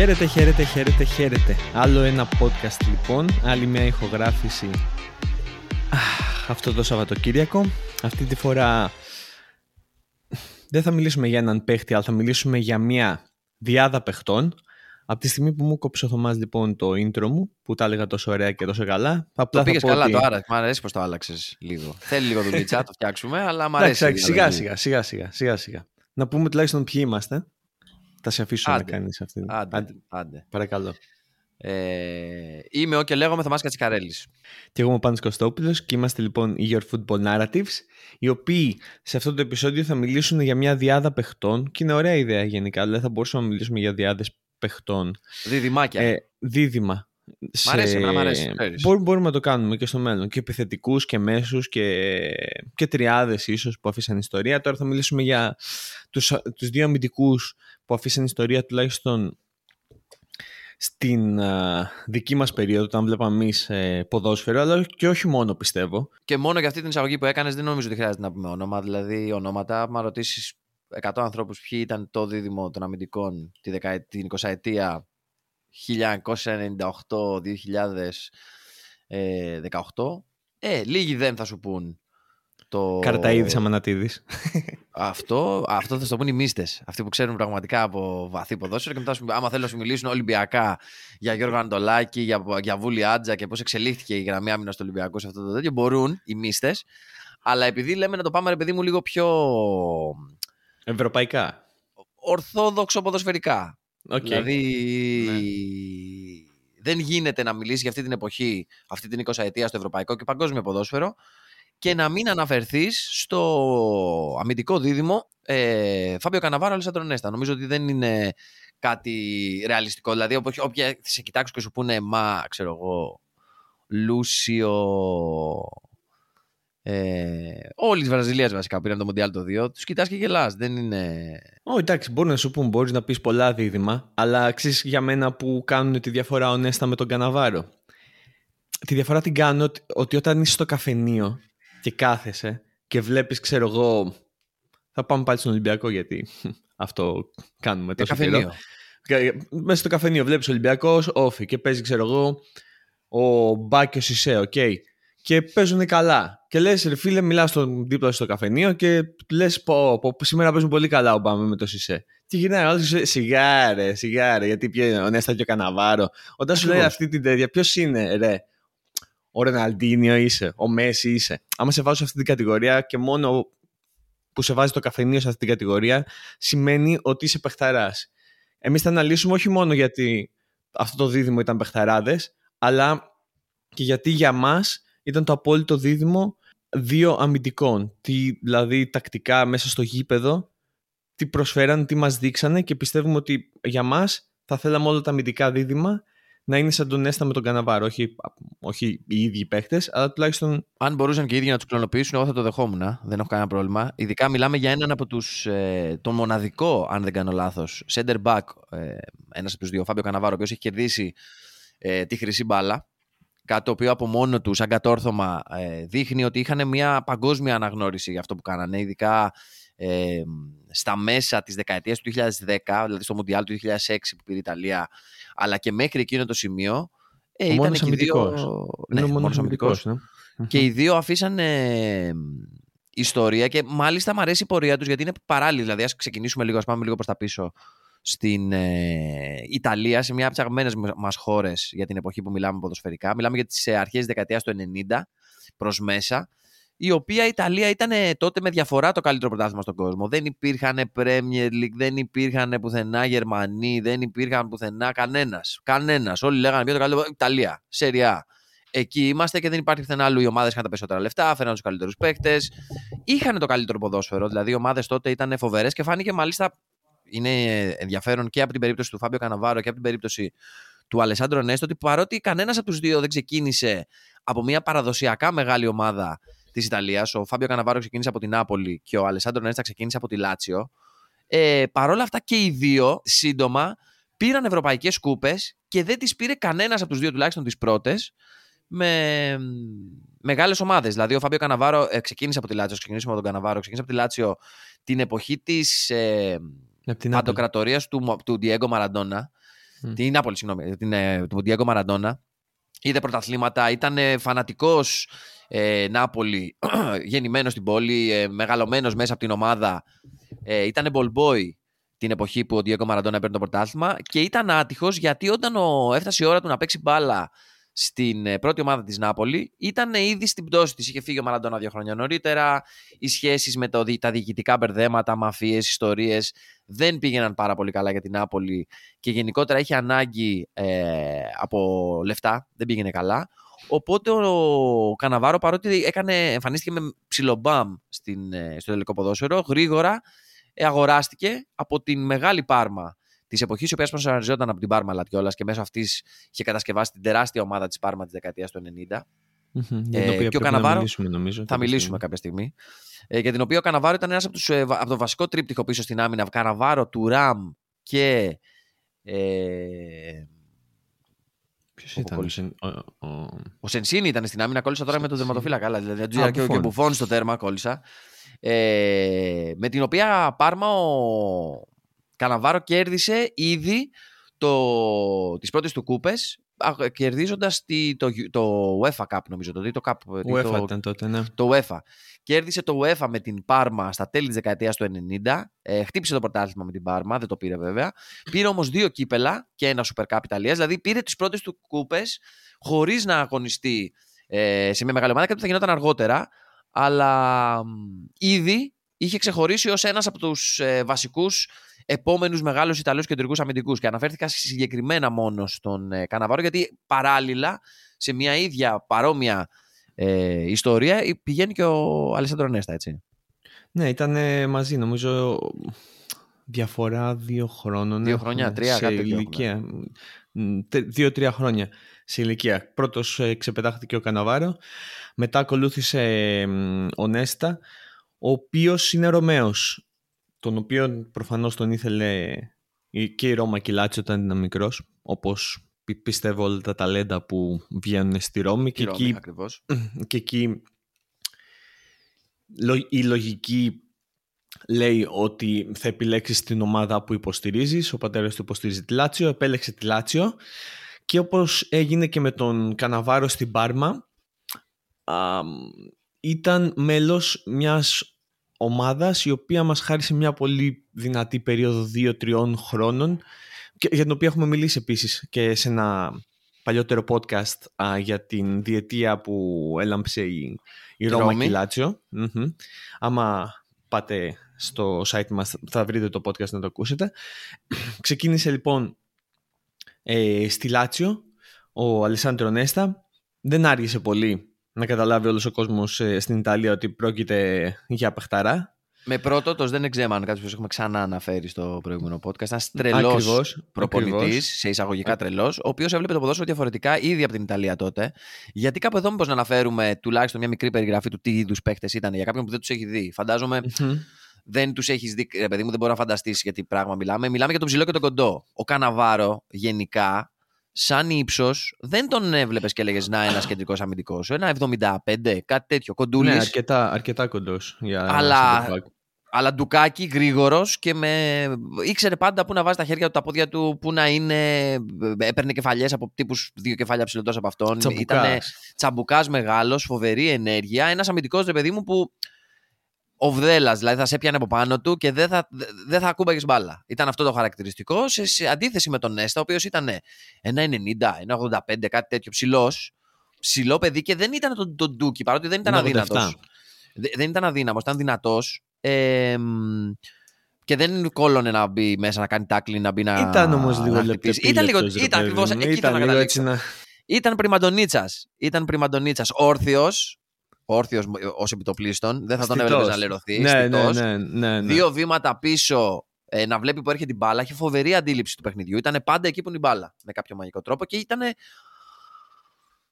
Χαίρετε, χαίρετε, χαίρετε, χαίρετε. Άλλο ένα podcast λοιπόν, άλλη μια ηχογράφηση αυτό το Σαββατοκύριακο. Αυτή τη φορά δεν θα μιλήσουμε για έναν παίχτη, αλλά θα μιλήσουμε για μια διάδα παιχτών. Από τη στιγμή που μου κόψε ο Θωμάς λοιπόν το intro μου, που τα έλεγα τόσο ωραία και τόσο καλά. Απλά το πήγες καλά ότι... τώρα, μου αρέσει πως το άλλαξες λίγο. Θέλει λίγο δουλειά, το φτιάξουμε, αλλά μου αρέσει. Εντάξει, σιγά, σιγά, σιγά, σιγά, σιγά, σιγά. Να πούμε τουλάχιστον ποιοι είμαστε. Θα σε αφήσω άντε, να κάνεις αυτή. Άντε, άντε. άντε. Παρακαλώ. Ε, είμαι ο και λέγομαι Θωμάς Κατσικαρέλης. Και εγώ είμαι ο Πάνος Κωστόπουλος και είμαστε λοιπόν οι Your Football Narratives οι οποίοι σε αυτό το επεισόδιο θα μιλήσουν για μια διάδα παιχτών και είναι ωραία ιδέα γενικά, δηλαδή θα μπορούσαμε να μιλήσουμε για διάδες παιχτών. Δίδυμάκια. Ε, δίδυμα. Μ' αρέσει, μ' αρέσει. μπορούμε να το κάνουμε και στο μέλλον. Και επιθετικούς και μέσους και, και τριάδες ίσως που αφήσαν ιστορία. Τώρα θα μιλήσουμε για τους τους δύο αμυντικούς που αφήσαν ιστορία τουλάχιστον στην δική μας περίοδο όταν βλέπαμε εμείς ε, ποδόσφαιρο αλλά και όχι μόνο πιστεύω. Και μόνο για αυτή την εισαγωγή που έκανες δεν νομίζω ότι χρειάζεται να πούμε όνομα δηλαδή ονόματα, μα ρωτήσεις 100 ανθρώπους ποιοι ήταν το δίδυμο των αμυντικών τη την 20 ετία 1998-2018 ε, λίγοι δεν θα σου πούν το... Καρταίδης Αμανατίδης. αυτό, αυτό θα σου το πούν οι μίστε. Αυτοί που ξέρουν πραγματικά από βαθύ ποδόσφαιρο και μετά, σου, άμα θέλουν να σου μιλήσουν Ολυμπιακά για Γιώργο Αντολάκη, για, για Βούλη Άτζα και πώς εξελίχθηκε η γραμμή άμυνας του Ολυμπιακού σε αυτό το τέτοιο, μπορούν οι μίστε. Αλλά επειδή λέμε να το πάμε, ρε παιδί μου, λίγο πιο. Ευρωπαϊκά. Ορθόδοξο ποδοσφαιρικά. Okay. Δηλαδή. Ναι. Δεν γίνεται να μιλήσεις για αυτή την εποχή, αυτή την 20 ετία στο ευρωπαϊκό και παγκόσμιο ποδόσφαιρο και να μην αναφερθείς στο αμυντικό δίδυμο ε, Φάμπιο Καναβάρο Αλessandro Νέστα. Νομίζω ότι δεν είναι κάτι ρεαλιστικό. Δηλαδή, όποια σε κοιτάξουν και σου πούνε Μα, ξέρω εγώ, Λούσιο. Ε, Όλη της Βραζιλίας βασικά πήραν το Μοντιάλ το 2. Τους κοιτάς και γελάς. Δεν είναι. Όχι, εντάξει, μπορεί να σου πούν, μπορείς να πεις πολλά δίδυμα, αλλά αξίζει για μένα που κάνουν τη διαφορά ο Νέστα με τον Καναβάρο. Τη διαφορά την κάνω ότι, ότι όταν είσαι στο καφενείο και κάθεσαι και βλέπεις, ξέρω εγώ, θα πάμε πάλι στον Ολυμπιακό γιατί αυτό κάνουμε τόσο καιρό. Μέσα στο καφενείο βλέπεις Ολυμπιακός, ΟΦΗ και παίζει, ξέρω εγώ, ο Μπα κι ο Σισέ, OK. Okay. Και παίζουν καλά. Και λες, ρε φίλε, μιλάς στον δίπλα στο καφενείο και λες, πω, πω, σήμερα παίζουν πολύ καλά ο Μπα με το Σισέ. Τι γυρνάει, άλλος σιγά ρε, σιγά ρε, γιατί πιέζει ο Νέστα και ο Καναβάρο. Όταν σου λέει αυτή την τέτοια, ποιος είναι, ρε; Ο Ρεναλντίνιο είσαι, ο Μέση είσαι. Άμα σε βάζω σε αυτή την κατηγορία και μόνο που σε βάζει το καφενείο σε αυτή την κατηγορία, σημαίνει ότι είσαι παιχταράς. Εμείς θα αναλύσουμε όχι μόνο γιατί αυτό το δίδυμο ήταν παιχταράδες, αλλά και γιατί για μας ήταν το απόλυτο δίδυμο δύο αμυντικών. Τι, δηλαδή τακτικά μέσα στο γήπεδο, τι προσφέραν, τι μας δείξανε και πιστεύουμε ότι για μας θα θέλαμε όλα τα αμυντικά δίδυμα να είναι σαν τον Νέστα με τον Καναβάρο. Όχι, όχι οι ίδιοι παίχτες, αλλά τουλάχιστον. Αν μπορούσαν και οι ίδιοι να τους κλωνοποιήσουν, εγώ θα το δεχόμουν. Δεν έχω κανένα πρόβλημα. Ειδικά μιλάμε για έναν από τους. Ε, τον μοναδικό, αν δεν κάνω λάθος, center back, ε, ένας από τους δύο, Φάμπιο Καναβάρο, ο οποίος έχει κερδίσει ε, τη χρυσή μπάλα. Κάτι το οποίο από μόνο του, σαν κατόρθωμα, ε, δείχνει ότι είχαν μια παγκόσμια αναγνώριση για αυτό που κάνανε. Ειδικά ε, στα μέσα της δεκαετίας του 2010, δηλαδή στο Μοντιάλ του 2006 που πήρε η Ιταλία, αλλά και μέχρι εκείνο το σημείο ε, ήταν και οι δύο... Ναι, μόνος αμυντικός. Ναι. Και οι δύο αφήσαν ε, ιστορία και μάλιστα μου αρέσει η πορεία τους γιατί είναι παράλληλη. Δηλαδή ας ξεκινήσουμε λίγο, ας πάμε λίγο προς τα πίσω στην ε, Ιταλία, σε μια από τις αγαπημένες μας χώρες για την εποχή που μιλάμε ποδοσφαιρικά. Μιλάμε για τις αρχές της δεκαετίας του 90 προς μέσα η οποία η Ιταλία ήταν τότε με διαφορά το καλύτερο πρωτάθλημα στον κόσμο. Δεν υπήρχαν Premier League, δεν υπήρχαν πουθενά Γερμανοί, δεν υπήρχαν πουθενά κανένας. Κανένας. Όλοι λέγανε ποιο το καλύτερο. Ιταλία, Σεριά. Εκεί είμαστε και δεν υπάρχει πουθενά άλλο. Οι ομάδες είχαν τα περισσότερα λεφτά, φέραν τους καλύτερους παίκτες. Είχαν το καλύτερο ποδόσφαιρο. Δηλαδή οι ομάδες τότε ήταν φοβερές και φάνηκε μάλιστα. Είναι ενδιαφέρον και από την περίπτωση του Φάμπιο Καναβάρο και από την περίπτωση του Αλεσάνδρο Νέστο ότι παρότι κανένας από τους δύο δεν ξεκίνησε από μια παραδοσιακά μεγάλη ομάδα της Ιταλίας. Ο Φάμπιο Καναβάρο ξεκίνησε από την Νάπολη και ο Αλεσάντρο Νέστα ξεκίνησε από τη Λάτσιο. Ε, Παρ' όλα αυτά και οι δύο σύντομα πήραν ευρωπαϊκές κούπες και δεν τις πήρε κανένας από τους δύο τουλάχιστον τις πρώτες με μεγάλες ομάδες. Δηλαδή, ο Φάμπιο Καναβάρο ε, ξεκίνησε από τη Λάτσιο, ξεκινήσουμε από τον Καναβάρο, ξεκίνησε από τη Λάτσιο την εποχή της ε, του, του Diego Maradona Mm. Την Νάπολη, συγγνώμη. Την, ε, τον Διέγκο Μαραντόνα. Είδε πρωταθλήματα, ήταν φανατικός ε, Νάπολη, γεννημένος στην πόλη, ε, μεγαλωμένος μέσα από την ομάδα. Ε, ήταν ball boy την εποχή που ο Διέγκο Μαραντόνα έπαιρνε το πρωτάθλημα και ήταν άτυχος γιατί όταν ο, έφτασε η ώρα του να παίξει μπάλα στην ε, πρώτη ομάδα της Νάπολη, ήταν ήδη στην πτώση της. Είχε φύγει ο Μαραντόνα δύο χρόνια νωρίτερα. Οι σχέσεις με το, τα διοικητικά μπερδέματα, μαφίες, ιστορίες δεν πήγαιναν πάρα πολύ καλά για την Νάπολη και γενικότερα είχε ανάγκη ε, από λεφτά. Δεν πήγαινε καλά. Οπότε ο Καναβάρο, παρότι έκανε, εμφανίστηκε με ψιλομπάμ στην, ε, στο τελικό ποδόσφαιρο, γρήγορα αγοράστηκε από την μεγάλη πάρμα της εποχής, η οποία σπονσαριζόταν από την Πάρμα Λατιόλα και μέσω αυτής είχε κατασκευάσει την τεράστια ομάδα της Πάρμα της δεκαετίας του 90. Mm-hmm, ε, και ο Καναβάρο. Μιλήσουμε, νομίζω, θα μιλήσουμε κάποια στιγμή. Ε, για την οποία ο Καναβάρο ήταν ένας από, τους, ε, από το βασικό τρίπτυχο πίσω στην άμυνα. Καναβάρο, του Ραμ και. Ε, Ποιος ήταν, ο, ο... ο Σενσίνη ήταν στην άμυνα, κόλλησα τώρα με τον δερματοφύλακα. Δηλαδή, και ο Μπουφόν στο τέρμα κόλλησα. Ε, με την οποία Πάρμα ο, Καναβάρο κέρδισε ήδη το, τις πρώτες του κούπες κερδίζοντας το, το UEFA Cup νομίζω το, το, Cup, UEFA το, ήταν τότε, ναι. το UEFA. Κέρδισε το UEFA με την Πάρμα στα τέλη της δεκαετίας του 90. Ε, χτύπησε το πρωτάθλημα με την Πάρμα, δεν το πήρε βέβαια. Πήρε όμως δύο κύπελα και ένα Super Cup Ιταλίας, δηλαδή πήρε τις πρώτες του κούπες χωρίς να αγωνιστεί ε, σε μια μεγάλη ομάδα, κάτι που θα γινόταν αργότερα. Αλλά ήδη είχε ξεχωρίσει ως ένας από τους ε, βασικούς επόμενους μεγάλους Ιταλούς κεντρικούς αμυντικούς. Και αναφέρθηκα συγκεκριμένα μόνο στον ε, Καναβάρο, γιατί παράλληλα σε μια ίδια παρόμοια ε, ιστορία πηγαίνει και ο Αλessandro Νέστα, έτσι. Ναι, ήταν μαζί, νομίζω διαφορά δύο χρόνων. Δύο χρόνια, τρία, σε ηλικία. Δύο-τρία χρόνια σε ηλικία. Πρώτος ε, ξεπετάχθηκε ο Καναβάρο, μετά ακολούθησε ο Νέστα, ο οποίος είναι Ρωμαίος τον οποίο προφανώς τον ήθελε και η Ρώμα και η Λάτσιο όταν ήταν μικρός, όπως πιστεύω όλα τα ταλέντα που βγαίνουν στη Ρώμη. Και, Ρώμη, εκεί, ακριβώς. και εκεί η λογική λέει ότι θα επιλέξεις την ομάδα που υποστηρίζεις. Ο πατέρας του υποστηρίζει τη Λάτσιο, επέλεξε τη Λάτσιο και όπως έγινε και με τον Καναβάρο στην Πάρμα ήταν μέλος μιας ομάδας η οποία μας χάρισε μια πολύ δυνατή περίοδο 2-3 χρόνων και για την οποία έχουμε μιλήσει επίσης και σε ένα παλιότερο podcast για την διετία που έλαμψε η, η Ρώμα και η λατσιο Άμα πάτε στο site μας θα βρείτε το podcast να το ακούσετε. Ξεκίνησε λοιπόν ε, στη Λάτσιο ο Αλessandro Νέστα. Δεν άργησε πολύ να καταλάβει όλος ο κόσμος ε, στην Ιταλία ότι πρόκειται για παιχταρά. Με πρώτο, το δεν εξέμαν, κάτι που έχουμε ξανά αναφέρει στο προηγούμενο podcast. Ένας τρελός προπονητής, σε εισαγωγικά τρελός, ο οποίος έβλεπε το ποδόσφαιρο διαφορετικά ήδη από την Ιταλία τότε. Γιατί κάπου εδώ, μήπως να αναφέρουμε τουλάχιστον μια μικρή περιγραφή του τι είδους παίχτες ήταν για κάποιον που δεν τους έχει δει. Φαντάζομαι δεν τους έχεις δει, ρε παιδί μου, δεν μπορεί να φανταστείς γιατί πράγμα μιλάμε. Μιλάμε για τον ψηλό και τον κοντό. Ο Καναβάρο γενικά σαν ύψος δεν τον έβλεπες και έλεγες Να, ένας κεντρικός αμυντικός. Ένα 75, κάτι τέτοιο. Κοντούλης. Ναι, αρκετά, αρκετά κοντός. Αλλά, αλλά ντουκάκι, γρήγορος και με... ήξερε πάντα πού να βάζει τα χέρια του, τα πόδια του, πού να είναι. Έπαιρνε κεφαλιές από τύπους δύο κεφάλια ψηλωτό από αυτόν. Ήταν τσαμπουκάς μεγάλος, φοβερή ενέργεια. Ένας αμυντικός ρε παιδί μου που οβδέλα, δηλαδή θα σε έπιανε από πάνω του και δεν θα, δεν θα ακούμπαγες μπάλα. Ήταν αυτό το χαρακτηριστικό σε, αντίθεση με τον Νέστα, ο οποίος ήταν ένα 90, ένα 85, κάτι τέτοιο ψηλός. Ψηλό παιδί και δεν ήταν τον, τον Ντούκι, παρότι δεν ήταν αδύνατος. Δεν ήταν αδύναμος, ήταν δυνατός. Ε, και δεν κόλλωνε να μπει μέσα να κάνει τάκλι, να μπει να. Ήταν όμως λίγο λεπτό. Ήταν λίγο. Ήταν ακριβώς. Εκεί ήταν να καταλήξω. Ήταν πριμαντονίτσας. Ήταν πριμαντονίτσας. Όρθιος, όρθιο ως επιτοπλίστων. Δεν θα τον έβλεπες να λερωθεί. Ναι, ναι, ναι, ναι, Δύο βήματα πίσω ε, να βλέπει που έρχεται την μπάλα. Έχει φοβερή αντίληψη του παιχνιδιού. Ήταν πάντα εκεί που είναι η μπάλα με κάποιο μαγικό τρόπο και ήταν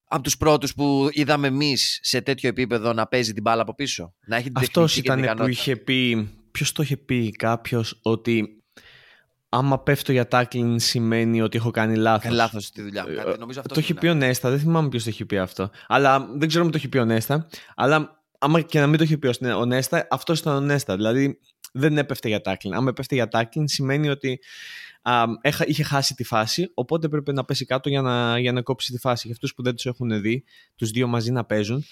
από τους πρώτους που είδαμε εμείς σε τέτοιο επίπεδο να παίζει την μπάλα από πίσω. Να έχει την Αυτός ήταν που είχε πει. Ποιος το είχε πει κάποιος ότι άμα πέφτω για tackling σημαίνει ότι έχω κάνει λάθος. Λάθος στη δουλειά μου. Κάτι, νομίζω αυτό το έχει πει ο Νέστα, δεν θυμάμαι ποιος το έχει πει αυτό. Αλλά δεν ξέρω αν το έχει πει ο Νέστα. Αλλά άμα και να μην το έχει πει ο Νέστα, αυτό ήταν ο Νέστα. Δηλαδή δεν έπεφτε για τάκλιν. Αν έπεφτε για τάκλιν σημαίνει ότι α, είχε χάσει τη φάση, οπότε έπρεπε να πέσει κάτω για να, για να κόψει τη φάση. Για αυτούς που δεν τους έχουν δει, τους δύο μαζί να παίζουν,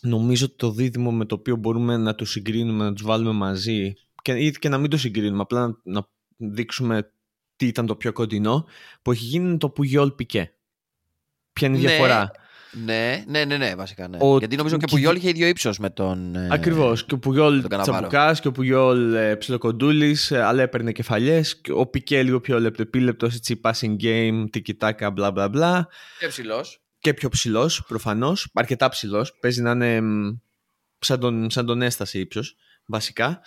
νομίζω ότι το δίδυμο με το οποίο μπορούμε να τους συγκρίνουμε, να τους βάλουμε μαζί και, ή και να μην το συγκρίνουμε, απλά να, να δείξουμε τι ήταν το πιο κοντινό, που έχει γίνει είναι το Πουγιόλ Πικέ. Ποια είναι η ναι, διαφορά; Ναι, ναι, ναι, ναι, βασικά. Ναι. Γιατί νομίζω και ο Πουγιόλ είχε ίδιο ύψος με τον. Ε, Ακριβώς. Και ο Πουγιόλ τσαμπουκάς και ο Πουγιόλ ε, ψιλοκοντούλης, ε, αλλά έπαιρνε κεφαλιές. Ο Πικέ λίγο πιο λεπτεπίλεπτο, έτσι passing game, τικιτάκα, μπλα μπλα μπλα. Και ψηλός. Και πιο ψηλός, προφανώς. Αρκετά ψηλός. Παίζει να είναι σαν τον, σαν τον έσταση ύψος, βασικά.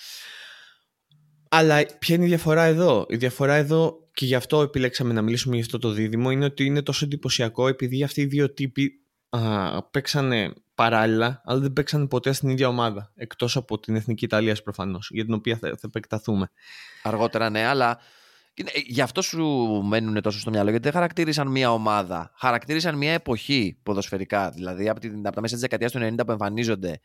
Αλλά ποια είναι η διαφορά εδώ; Η διαφορά εδώ και γι' αυτό επιλέξαμε να μιλήσουμε για αυτό το δίδυμο είναι ότι είναι τόσο εντυπωσιακό επειδή αυτοί οι δύο τύποι α, παίξανε παράλληλα αλλά δεν παίξανε ποτέ στην ίδια ομάδα εκτός από την Εθνική Ιταλίας προφανώς για την οποία θα, θα επεκταθούμε. Αργότερα ναι αλλά ε, γι' αυτό σου μένουν τόσο στο μυαλό, γιατί δεν χαρακτήρισαν μια ομάδα. Χαρακτήρισαν μια εποχή ποδοσφαιρικά. Δηλαδή από, την, από τα μέσα της δεκαετίας του 90 που εμφανίζονται,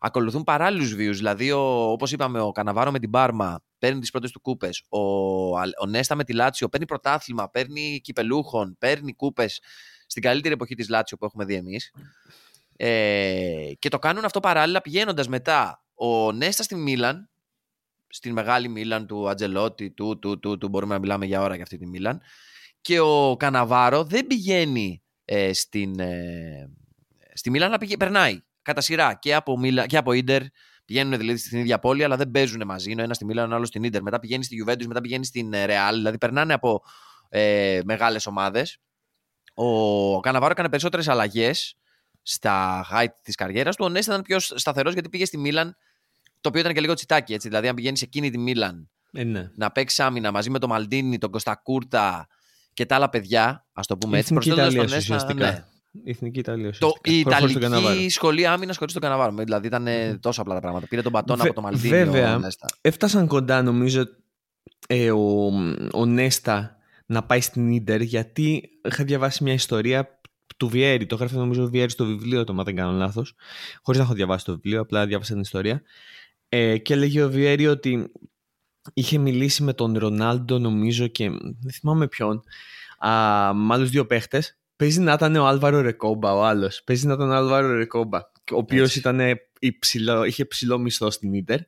ακολουθούν παράλληλους βίου. Δηλαδή, όπως είπαμε, ο Καναβάρο με την Πάρμα παίρνει τις πρώτες του κούπες. Ο, ο Νέστα με τη Λάτσιο παίρνει πρωτάθλημα, παίρνει κυπελούχων, παίρνει κούπες στην καλύτερη εποχή της Λάτσιο που έχουμε δει εμείς. Ε, και το κάνουν αυτό παράλληλα πηγαίνοντας μετά ο Νέστα στη Μίλαν, στην μεγάλη Μίλαν του Ατζελότη, του, του, του, του, μπορούμε να μιλάμε για ώρα για αυτή τη Μίλαν. Και ο Καναβάρο δεν πηγαίνει ε, στην, ε, στη Μίλαν, αλλά περνάει κατά σειρά και από, Μίλα, και από Ίντερ. Πηγαίνουν δηλαδή στην ίδια πόλη, αλλά δεν παίζουν μαζί. Είναι ένας στη Μίλαν, ο άλλος στην Ίντερ. Μετά πηγαίνει στη Juventus, μετά πηγαίνει στην Ρεάλ. Δηλαδή περνάνε από ε, μεγάλες ομάδες. Ο Καναβάρο έκανε περισσότερες αλλαγές στα height της καριέρας του. Ο Νέστα ήταν πιο σταθερός γιατί πήγε στη Μίλαν το οποίο ήταν και λίγο τσιτάκι, έτσι. Δηλαδή, αν πηγαίνεις σε εκείνη τη Μίλαν ε, ναι. να παίξεις άμυνα μαζί με τον Μαλντίνη, τον Κωστακούρτα και τα άλλα παιδιά, ας το πούμε έτσι. Εθνική Ιταλία ουσιαστικά. Ναι. Η Εθνική Ιταλία. Το, η Ιταλική σχολή άμυνας χωρίς τον Καναβάρο. Δηλαδή ήταν mm. τόσο απλά τα πράγματα. Πήρε τον πατόν από τον Μαλτίνη. Βέβαια. Ο έφτασαν κοντά νομίζω ε, ο, ο Νέστα να πάει στην ντερ γιατί είχα διαβάσει μια ιστορία του Βιέρη. Το γράφει νομίζω ο Βιέρη στο βιβλίο του, αν δεν κάνω λάθος. Χωρίς να έχω διαβάσει το βιβλίο, απλά διάβασα την ιστορία. Ε, και έλεγε ο Βιέρη ότι είχε μιλήσει με τον Ρονάλντο νομίζω και δεν θυμάμαι ποιον. Α, με άλλους δύο παίχτες. Παίζει να ήταν ο Άλβαρο Ρεκόμπα ο άλλος. Παίζει να ήταν ο Άλβαρο Ρεκόμπα ο οποίος είχε ψηλό μισθό στην Ίντερ.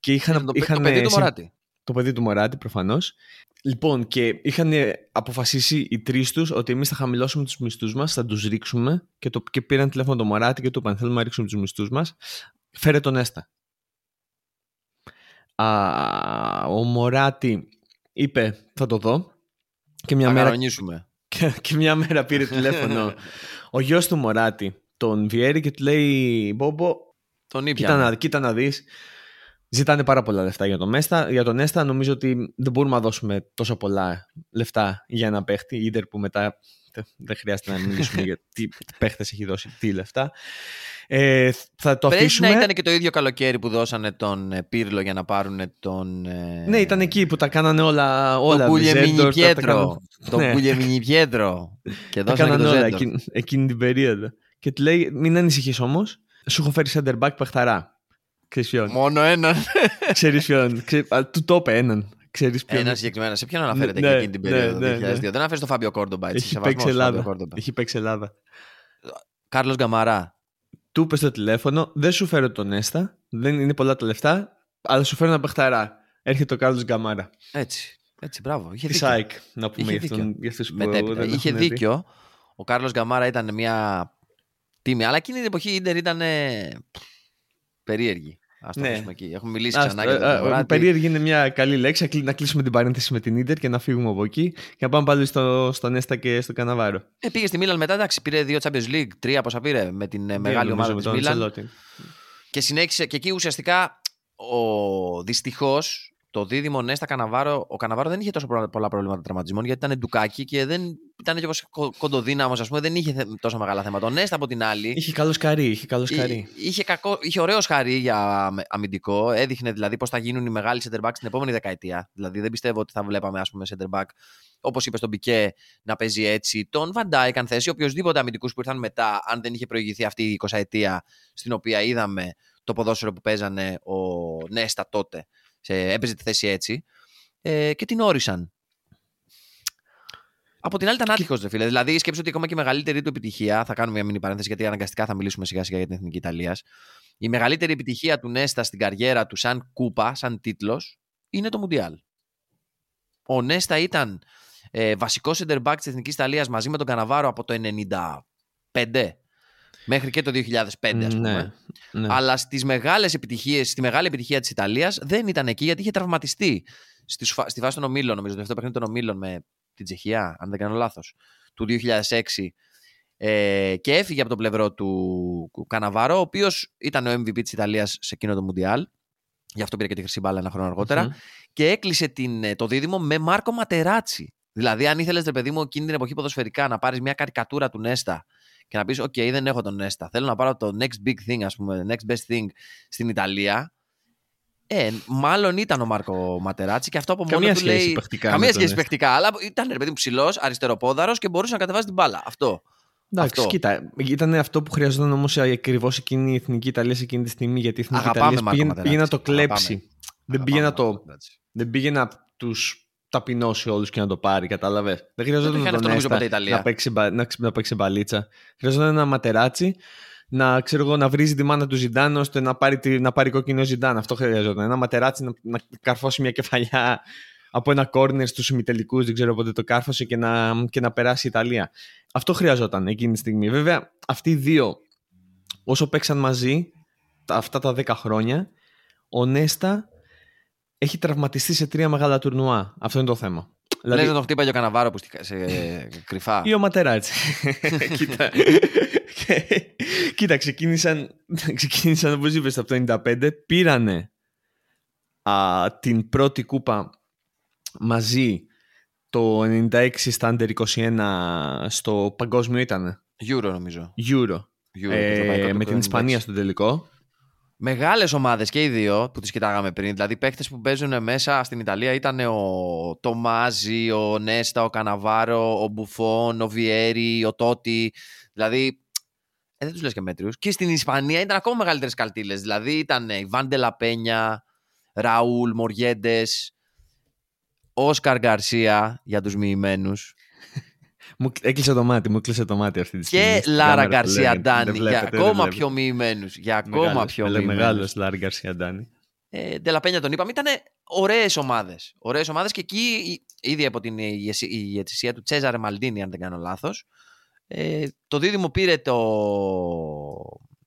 Και είχαν, το, είχαν, το παιδί του Μοράτι. το παιδί του Μοράτι προφανώς. Λοιπόν, και είχαν αποφασίσει οι τρεις τους ότι εμείς θα χαμηλώσουμε τους μισθούς μας, θα τους ρίξουμε. Και, το, και πήραν τηλέφωνο το Μοράτι και του είπαν: Θέλουμε να ρίξουμε τους μισθούς μας. Φέρε τον Έστα α, ο Μωράτη είπε θα το δω και μια, μέρα, και, και, μια μέρα πήρε τηλέφωνο ο γιος του Μωράτη τον Βιέρη και του λέει Μπόμπο τον κοίτα, να, κοίτα να δεις Ζητάνε πάρα πολλά λεφτά για τον Έστα. Για τον Έστα νομίζω ότι δεν μπορούμε να δώσουμε τόσο πολλά λεφτά για ένα παίχτη. Είτε που μετά δεν χρειάζεται να μιλήσουμε για τι παίχτες έχει δώσει, τι λεφτά. Ε, θα το Πρέπει αφήσουμε. να ήταν και το ίδιο καλοκαίρι που δώσανε τον ε, Πύρλο για να πάρουν τον. Ε... Ναι, ήταν εκεί που τα κάνανε όλα. όλα το Κουλιεμίνι Πιέτρο. Το Κουλιεμίνι Πιέτρο. Και δώσανε τα όλα εκείνη, εκείνη την περίοδο. Και του λέει: Μην ανησυχείς όμως, σου έχω φέρει center back παιχταρά. Μόνο έναν. Ξέρεις ποιον. Του το είπε έναν. Ξέρεις ποιον... Ένα συγκεκριμένα. Σε ποιον αναφέρεται ναι, εκείνη την ναι, περίοδο ναι, ναι, 2002. Δεν αναφέρεις τον Φάμπιο Κόρντομπα. Έχει παίξει Ελλάδα. Έχει παίξει Ελλάδα. Κάρλος Γκαμαρά του είπες στο τηλέφωνο, δεν σου φέρω τον Έστα, δεν είναι πολλά τα λεφτά, αλλά σου φέρω ένα παιχταρά. Έρχεται ο Κάρλος Γκαμάρα. Έτσι. Έτσι, μπράβο. Είχε Της ΑΕΚ, να πούμε για, αυτόν, για αυτούς που δεν Είχε δίκιο. Δει. Ο Κάρλος Γκαμάρα ήταν μια τίμη, αλλά εκείνη την εποχή η Ιντερ ήταν περίεργη. Ας το ναι. εκεί. Έχουμε μιλήσει Ας, ξανά για το ε, Περίεργη είναι μια καλή λέξη. Να κλείσουμε την παρένθεση με την Ιντερ και να φύγουμε από εκεί και να πάμε πάλι στο, στον Έστα και στο Καναβάρο. Ε, πήγε στη Μίλαν μετά, εντάξει, πήρε δύο Champions League, τρία πόσα πήρε με την ε, μεγάλη ομάδα της Μίλαν. Και συνέχισε και εκεί ουσιαστικά ο δυστυχώς το δίδυμο Νέστα Καναβάρο, ο Καναβάρο δεν είχε τόσο πολλά προβλήματα τραυματισμών γιατί ήταν ντουκάκι και δεν ήταν και κοντοδύναμος, ας πούμε, δεν είχε τόσο μεγάλα θέματα. Ο Νέστα από την άλλη. Είχε καλό σκαρί. Είχε, καλό σκαρί. είχε, κακό, είχε ωραίο σκαρί για αμυντικό. Έδειχνε δηλαδή πώς θα γίνουν οι μεγάλοι center back στην επόμενη δεκαετία. Δηλαδή δεν πιστεύω ότι θα βλέπαμε, ας πούμε, center back όπως είπες στον Πικέ, να παίζει έτσι. Τον Βαντάικ, αν θέσει, οποιοδήποτε αμυντικούς που ήρθαν μετά, αν δεν είχε προηγηθεί αυτή η 20 ετία στην οποία είδαμε το ποδόσφαιρο που παίζανε ο Νέστα τότε. Σε, έπαιζε τη θέση έτσι. Ε, και την όρισαν. Από την άλλη ήταν άτυχος, δε φίλε. Δηλαδή, σκέψω ότι ακόμα και η μεγαλύτερη του επιτυχία. Θα κάνουμε μια μήνυ παρένθεση, γιατί αναγκαστικά θα μιλήσουμε σιγά σιγά για την εθνική Ιταλίας. Η μεγαλύτερη επιτυχία του Νέστα στην καριέρα του, σαν κούπα, σαν τίτλος, είναι το Μουντιάλ. Ο Νέστα ήταν ε, βασικός center back της εθνικής Ιταλίας μαζί με τον Καναβάρο από το 1995 μέχρι και το 2005, ας ναι, πούμε. Ναι, Αλλά στις μεγάλες επιτυχίες, στη μεγάλη επιτυχία της Ιταλίας δεν ήταν εκεί γιατί είχε τραυματιστεί. Στη, στη φάση των ομίλων, νομίζω, το δεύτερο παιχνίδι των ομίλων με την Τσεχία, αν δεν κάνω λάθος, του 2006. Ε, και έφυγε από το πλευρό του Καναβάρο, ο οποίος ήταν ο MVP της Ιταλίας σε εκείνο το Μουντιάλ. Γι' αυτό πήρε και τη χρυσή μπάλα ένα χρόνο Και έκλεισε την, ε, το δίδυμο με Μάρκο Ματεράτσι. Δηλαδή, αν ήθελες, ρε παιδί μου, εκείνη την εποχή ποδοσφαιρικά να πάρεις μια καρικατούρα του Νέστα και να πεις: OK, δεν έχω τον Νέστα. Θέλω να πάρω το next big thing, ας πούμε, next best thing στην Ιταλία. Ε, μάλλον ήταν ο Μάρκο Ματεράτσι και αυτό από μόνο του λέει. Παιχτικά καμία σχέση παιχτικά, αλλά ήταν ρε παιδί μου ψηλός, αριστεροπόδαρος και μπορούσε να κατεβάσει την μπάλα. Αυτό. Εντάξει, αυτό. κοίτα, ήταν αυτό που χρειαζόταν όμως ακριβώς εκείνη η εθνική Ιταλία σε εκείνη τη στιγμή. Γιατί η εθνική Ιταλία πήγε, πήγε, να το κλέψει. Δεν πήγε να το. Δεν πήγε να τους ταπεινώσει όλους και να το πάρει, κατάλαβες. Δεν χρειαζόταν να, τον Έστα, να, παίξει, να, να παίξει μπαλίτσα. Χρειαζόταν ένα ματεράτσι να, ξέρω εγώ, να βρίζει τη μάνα του Ζιντάν ώστε να πάρει, να πάρει κόκκινο Ζιντάν. Αυτό χρειαζόταν. Ένα ματεράτσι να, να καρφώσει μια κεφαλιά από ένα κόρνερ στους ημιτελικούς, δεν ξέρω πότε το κάρφωσε και να, και να περάσει η Ιταλία. Αυτό χρειαζόταν εκείνη τη στιγμή. Βέβαια, αυτοί οι δύο, όσο παίξαν μαζί αυτά τα 10 χρόνια, ο Νέστα έχει τραυματιστεί σε τρία μεγάλα τουρνουά. Αυτό είναι το θέμα. Δηλαδή... Λες να το χτύπαγε ο Καναβάρο που σε κρυφά. Ή ο Ματεράτσι. Κοίτα. Κοίτα, ξεκίνησαν, ξεκίνησαν όπως είπες από το 95, πήρανε α, την πρώτη κούπα μαζί το 96 στα 21 στο παγκόσμιο ήταν. Euro νομίζω. Euro. Euro ε, με την Ισπανία στο τελικό. Μεγάλες ομάδες και οι δύο που τις κοιτάγαμε πριν. Δηλαδή, παίχτε που παίζουν μέσα στην Ιταλία ήταν ο Τομάζι, ο Νέστα, ο Καναβάρο, ο Μπουφόν, ο Βιέρι, ο Τότι. Δηλαδή, ε, δεν τους λες και μέτριους. Και στην Ισπανία ήταν ακόμα μεγαλύτερες καλτήλες. Δηλαδή, ήταν η Βάντε Λαπένια, Ραούλ, Μοριέντες, Όσκαρ Γκαρσία για τους μοιημένους. Μου έκλεισε το μάτι, μου έκλεισε το μάτι αυτή τη στιγμή. Και Λάρα Γκαρσία Ντάνι. Για ακόμα πιο μοιημένους. Για ακόμα πιο μοιημένους. Μεγάλος Λάρα Γκαρσία Ντάνι. Ε, Ντελαπένια τον είπαμε. Ήταν ωραίες ομάδες. Ωραίες ομάδες και εκεί, ήδη από την ηγεσία του Τσέζαρε Μαλντίνη, αν δεν κάνω λάθος, ε, το δίδυμο πήρε το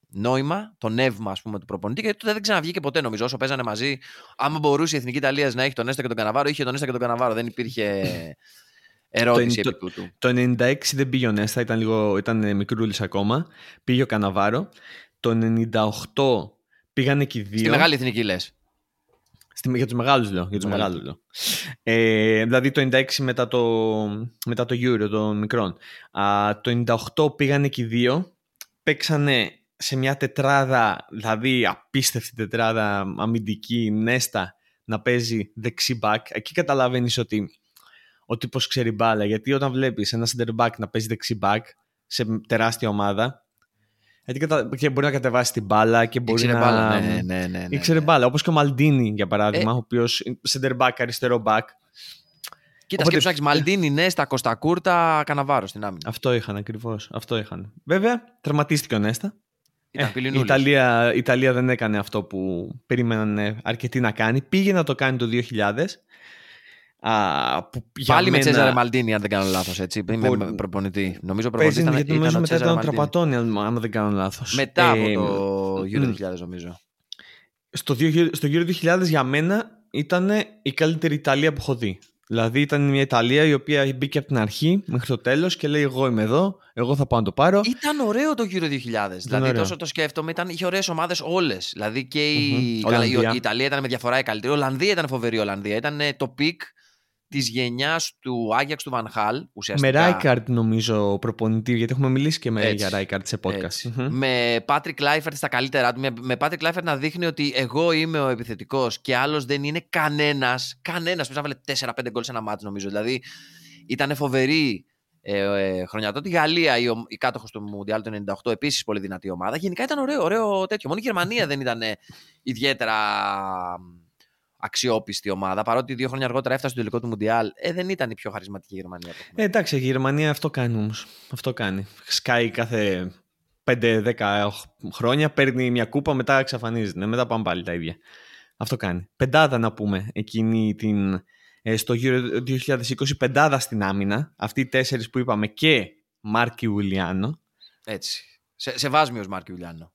νόημα, το νεύμα ας πούμε, του προπονητή και τότε δεν ξαναβγήκε ποτέ νομίζω. Όσο παίζανε μαζί, άμα μπορούσε η Εθνική Ιταλίας να έχει τον Έστα και τον Καναβάρο, είχε τον Έστα και τον Καναβάρο. Δεν υπήρχε ερώτηση το, επί τούτου. Το, 96 δεν πήγε ο Νέστα, ήταν, λίγο, ήταν μικρούλης ακόμα. Πήγε ο Καναβάρο. Το 98 πήγανε και οι δύο. Στη μεγάλη εθνική λες. για τους μεγάλους λέω. Για τους μεγάλους λέω. Ε, δηλαδή το 96 μετά το, μετά το Euro των μικρών. Α, το 98 πήγανε και οι δύο. Παίξανε σε μια τετράδα, δηλαδή απίστευτη τετράδα αμυντική, Νέστα, να παίζει δεξί back. Εκεί καταλαβαίνεις ότι ο τύπος ξέρει μπάλα. Γιατί όταν βλέπεις ένα center back να παίζει δεξί back σε τεράστια ομάδα, γιατί και μπορεί να κατεβάσει την μπάλα και μπορεί ήξερε να. Μπάλα, ναι, ναι, ναι, ναι, ήξερε ναι. μπάλα. Όπως και ο Μαλντίνη για παράδειγμα, ε... ο οποίος center back, αριστερό back. Κοίτας, Οπότε... σκέψου να Μαλντίνη, Νέστα, Κωστακούρτα, Καναβάρος στην άμυνα. Αυτό είχαν ακριβώς. Αυτό είχαν. Βέβαια, τραυματίστηκε ο Νέστα. Ε, η, Ιταλία, η Ιταλία δεν έκανε αυτό που περίμεναν αρκετοί να κάνει. Πήγε να το κάνει το 2000 Α, που Πάλι μένα... με Τσέζαρε Μαλτίνη, αν δεν κάνω λάθος. Έτσι. Μπορεί... Με προπονητή. Νομίζω προπονητής ήταν, γιατί νομίζω μετά ήταν ο Τραπατώνη, αν δεν κάνω λάθος. Μετά ε, από το Euro 2000, νομίζω. Στο, στο Euro 2000 για μένα ήταν η καλύτερη Ιταλία που έχω δει. Δηλαδή ήταν μια Ιταλία η οποία μπήκε από την αρχή μέχρι το τέλος και λέει: Εγώ είμαι εδώ, εγώ θα πάω να το πάρω. Ήταν ωραίο το Euro 2000. δηλαδή ωραίο. τόσο το σκέφτομαι, ήταν, είχε ωραίες ομάδες όλες. Δηλαδή και η, mm-hmm. η, η, Ιταλία ήταν με διαφορά η καλύτερη. Η Ολλανδία ήταν φοβερή. Η Ολλανδία ήταν το peak της γενιάς του Άγιαξ του Φαν Χάαλ. Με Ράικαρντ, νομίζω, προπονητής, γιατί έχουμε μιλήσει και με, έτσι, για Ράικαρντ σε podcast. Με Πάτρικ Κλάιφερτ στα καλύτερά του. Με, με Πάτρικ Κλάιφερτ να δείχνει ότι εγώ είμαι ο επιθετικός και άλλος δεν είναι κανένας. Κανένας. Πρέπει να βάλει 4-5 γκολ σε ένα ματς, νομίζω. Δηλαδή ήταν φοβερή ε, ε, χρονιά. Τότε η Γαλλία, η, η κάτοχος του Μουντιάλ του 98, επίσης πολύ δυνατή ομάδα. Γενικά ήταν ωραίο, ωραίο τέτοιο. Μόνο η Γερμανία δεν ήταν ε, ιδιαίτερα αξιόπιστη ομάδα. Παρότι δύο χρόνια αργότερα έφτασε στο τελικό του Μουντιάλ, ε, δεν ήταν η πιο χαρισματική Γερμανία. Ε, εντάξει, η Γερμανία αυτό κάνει όμως. Αυτό κάνει. Σκάει κάθε 5-10 χρόνια, παίρνει μια κούπα, μετά εξαφανίζεται. Μετά πάμε πάλι τα ίδια. Αυτό κάνει. Πεντάδα να πούμε εκείνη την ε, στο γύρο 2020 πεντάδα στην άμυνα. Αυτοί οι τέσσερις που είπαμε και Μάρκι Ουλιάνο. Έτσι. Σε, σε βάσμιος Μάρκι Ουλιάνο.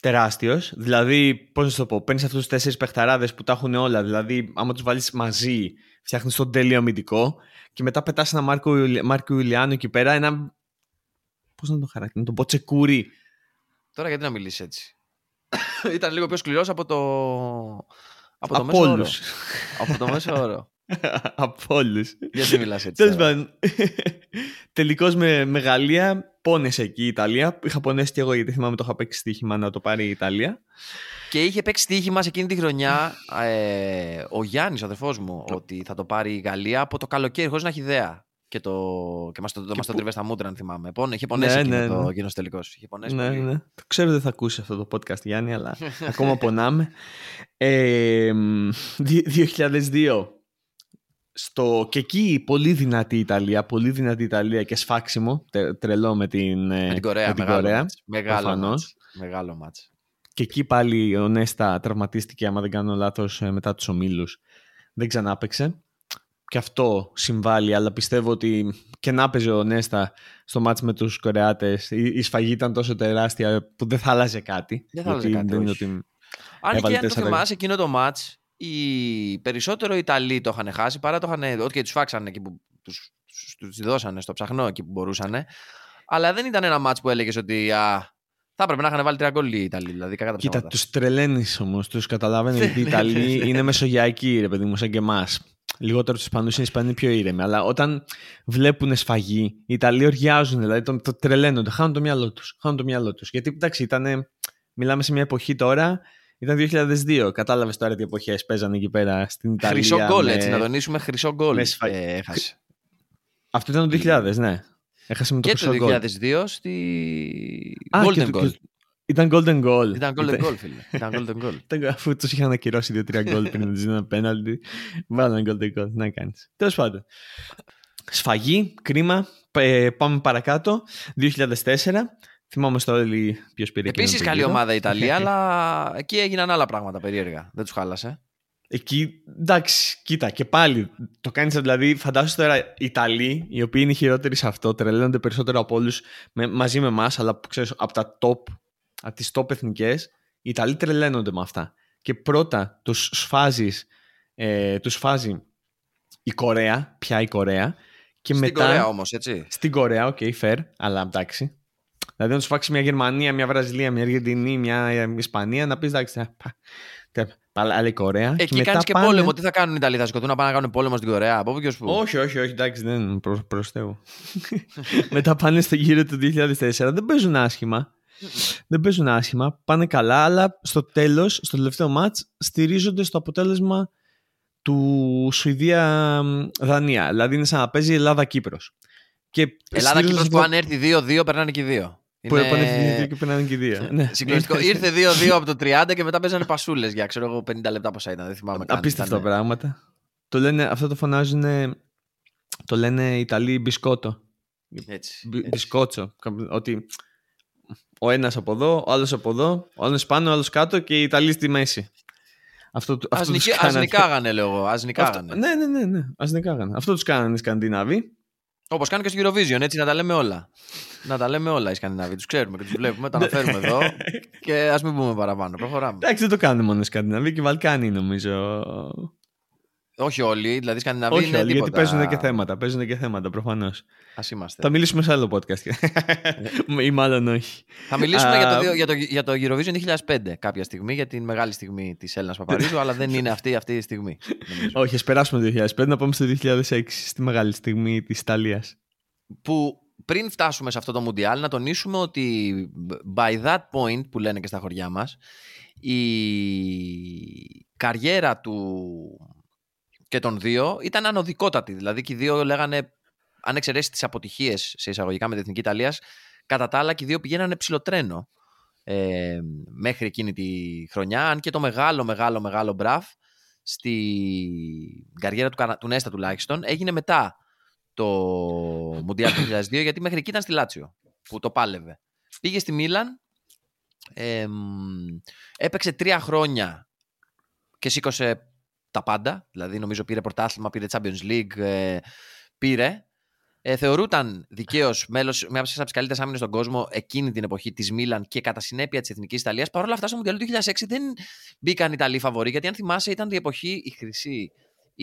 Τεράστιος. Δηλαδή, πώς να το πω, παίρνεις αυτούς τους τέσσερις παιχταράδες που τα έχουν όλα. Δηλαδή, άμα τους βάλεις μαζί, φτιάχνεις τον τέλειο αμυντικό και μετά πετάς ένα Μάρκο Ουλιάνο εκεί πέρα. Ένα. Πώς να το χαρακτηρίσω, τον Ποτσεκούρι. Τώρα γιατί να μιλήσεις έτσι; Ήταν λίγο πιο σκληρός από το. Από το μέσο όρο. από το μέσο όρο. Από όλους. Γιατί μιλάς έτσι. Τέλος πάντων. Τελικώς με, με Γαλλία, πόνεσε εκεί η Ιταλία. Είχα πονέσει και εγώ γιατί θυμάμαι το είχα παίξει στοίχημα να το πάρει η Ιταλία. Και είχε παίξει στοίχημα σε εκείνη τη χρονιά ε, ο Γιάννης, ο αδερφός μου, ότι θα το πάρει η Γαλλία από το καλοκαίρι, χωρίς να έχει ιδέα. Και, το, και μας το, το, μας το τριβές στα μούτρα, αν θυμάμαι. Πόνε, είχε πονέσει ναι, ναι, το ναι. τελικό. Είχε πονέσει ναι, πολύ. ναι. Το ξέρω δεν θα ακούσει αυτό το podcast, Γιάννη, αλλά ακόμα πονάμε. Ε, 2002 στο, και εκεί πολύ δυνατή Ιταλία, πολύ δυνατή Ιταλία και σφάξιμο, τρελό με την, με την Κορέα. Με την μεγάλο, Κορέα μεγάλο, μάτς, μεγάλο μάτς. Και εκεί πάλι ο Νέστα τραυματίστηκε, άμα δεν κάνω λάθος, ε, μετά τους ομίλους. Δεν ξανά έπαιξε. Και αυτό συμβάλλει, αλλά πιστεύω ότι και να έπαιζε ο Νέστα στο μάτς με τους Κορεάτες, η, σφαγή ήταν τόσο τεράστια που δεν θα άλλαζε κάτι. Δεν θα άλλαζε κάτι, όχι. Ότι αν και αν το θυμάσαι εκείνο το μάτς, οι περισσότερο Ιταλοί το είχαν χάσει παρά το είχαν. Ότι και τους φάξανε εκεί που τους δώσανε στο ψαχνό εκεί που μπορούσαν. Αλλά δεν ήταν ένα μάτς που έλεγες ότι α, θα έπρεπε να είχαν βάλει τρία γκολ οι Ιταλοί. Δηλαδή, κακά τα Κοίτα, τους τρελαίνεις όμως. Τους καταλαβαίνεις ότι οι Ιταλοί είναι μεσογειακοί, ρε παιδί μου, σαν και εμάς. Λιγότερο τους Ισπανούς είναι οι Ισπανοί πιο ήρεμοι. Αλλά όταν βλέπουν σφαγή, οι Ιταλοί οργιάζουν, δηλαδή το, το τρελαίνονται, χάνουν το μυαλό τους. Χάνουν το μυαλό τους. Γιατί εντάξει, ήταν. Μιλάμε σε μια εποχή τώρα ήταν 2002. Κατάλαβες τώρα τι εποχές παίζανε εκεί πέρα στην Ιταλία. Χρυσό γκολ, έτσι. Να τονίσουμε χρυσό γκολ. Ε, έχασε. Αυτό ήταν το 2000, ναι. Έχασε με το και χρυσό γκολ. Και το 2002 στη Golden Goal. Ήταν Golden Goal. Ήταν Golden Goal, φίλε. Ήταν Golden Goal. Αφού τους είχαν ακυρώσει 2-3 γκολ πριν να τους δίνουν πέναλτι, βάλανε Golden Goal. Να κάνεις. Τέλος πάντων. Σφαγή, κρίμα. Πάμε παρακάτω. 2004. Θυμάμαι στο όλοι ποιος πήρε. Επίσης καλή ομάδα η Ιταλία, αλλά εκεί έγιναν άλλα πράγματα περίεργα. Δεν τους χάλασε. Εκεί, εντάξει, κοίτα, και πάλι το κάνεις δηλαδή. Φαντάσου τώρα οι Ιταλοί, οι οποίοι είναι χειρότεροι σε αυτό, τρελαίνονται περισσότερο από όλους μαζί με εμάς, αλλά ξέρεις από τα top, από τις top εθνικές, οι Ιταλοί τρελαίνονται με αυτά. Και πρώτα τους σφάζεις, ε, τους σφάζει η Κορέα, πια η Κορέα. Και στην μετά, Κορέα όμως, έτσι. Στην Κορέα, OK, okay, fair, αλλά εντάξει. Δηλαδή να τους σφάξει μια Γερμανία, μια Βραζιλία, μια Αργεντινή, μια Ισπανία, να πεις εντάξει. Αλλά η Κορέα. Εκεί και κάνεις και πάνε... πόλεμο. Τι θα κάνουν οι Ιταλοί, θα σηκωθούν να πάνε να κάνουν πόλεμο στην Κορέα. Από πού και πού. Όχι, όχι, όχι, εντάξει, δεν προ, προς Θεού. μετά πάνε στο γύρο του 2004. Δεν παίζουν άσχημα. δεν παίζουν άσχημα. Πάνε καλά, αλλά στο τέλος, στο τελευταίο μάτς, στηρίζονται στο αποτέλεσμα του Σουηδία-Δανία. Δηλαδή είναι σαν να παίζει Ελλάδα-Κύπρος. Ελλάδα-Κύπρος που αν έρθει 2-2 περνάνε και 2. Που είναι... επανέφυγε δύο και περνάνε και δύο. ναι. Συγκλονιστικό. Ήρθε 2-2 από το 30 και μετά παίζανε πασούλες για ξέρω εγώ 50 λεπτά πόσα ήταν. Δεν θυμάμαι καν. Απίστευτα ήταν... πράγματα. Το λένε, αυτό το φωνάζουν. Το λένε οι Ιταλοί μπισκότο. Έτσι. Μπισκότσο. Ότι ο ένας από εδώ, ο άλλος από εδώ, ο άλλο πάνω, ο άλλος κάτω και οι Ιταλοί στη μέση. Αυτό, αυτό ας, νικάγανε, λέω εγώ. Ας νικάγανε. ναι, ναι, ναι, ναι. Ας νικάγανε. Αυτό τους κάνανε οι Σκανδινάβοι. Όπως κάνουν και στο Eurovision, έτσι να τα λέμε όλα. Να τα λέμε όλα οι Σκανδιναβοί. Τους ξέρουμε και τους βλέπουμε, τα αναφέρουμε εδώ. Και ας μην πούμε παραπάνω. Προχωράμε. Εντάξει, δεν το κάνουν μόνο οι Σκανδιναβοί και οι Βαλκάνοι νομίζω. Όχι όλοι, δηλαδή οι Σκανδιναβοί Όχι είναι όλοι, γιατί παίζουν και θέματα. Παίζουν και θέματα προφανώς. Α είμαστε. Θα μιλήσουμε σε άλλο podcast. ή μάλλον όχι. Θα μιλήσουμε για, το, για, το, για το Eurovision 2005 κάποια στιγμή, για την μεγάλη στιγμή της Έλληνας Παπαρίζου, αλλά δεν είναι αυτή, αυτή η στιγμή. όχι, ας περάσουμε το 2005 να πάμε στο 2006, στη μεγάλη στιγμή της Ιταλίας. Που πριν φτάσουμε σε αυτό το Μουντιάλ, να τονίσουμε ότι by that point που λένε και στα χωριά μας, η καριέρα του και των δύο ήταν ανωδικότατη. Δηλαδή και οι δύο λέγανε αν εξαιρέσεις τις αποτυχίες σε εισαγωγικά με την Εθνική Ιταλίας, κατά τα άλλα και οι δύο πηγαίνανε ψηλοτρένο ε, μέχρι εκείνη τη χρονιά. Αν και το μεγάλο, μεγάλο, μεγάλο μπραφ στη καριέρα του, του Νέστα τουλάχιστον έγινε μετά το Μουντιάλ του 2002 γιατί μέχρι εκεί ήταν στη Λάτσιο που το πάλευε. Πήγε στη Μίλαν, ε, έπαιξε τρία χρόνια και σήκωσε τα πάντα. Δηλαδή νομίζω πήρε πρωτάθλημα, πήρε Champions League, ε, πήρε. Ε, θεωρούταν δικαίως μέλος μια από τις καλύτερες άμυνες στον κόσμο εκείνη την εποχή της Μίλαν και κατά συνέπεια της Εθνικής Ιταλίας. Παρ' όλα αυτά, στο Μουντιάλ του 2006 δεν μπήκαν οι Ιταλοί φαβοροί, γιατί αν θυμάσαι, ήταν η εποχή η χρυσή,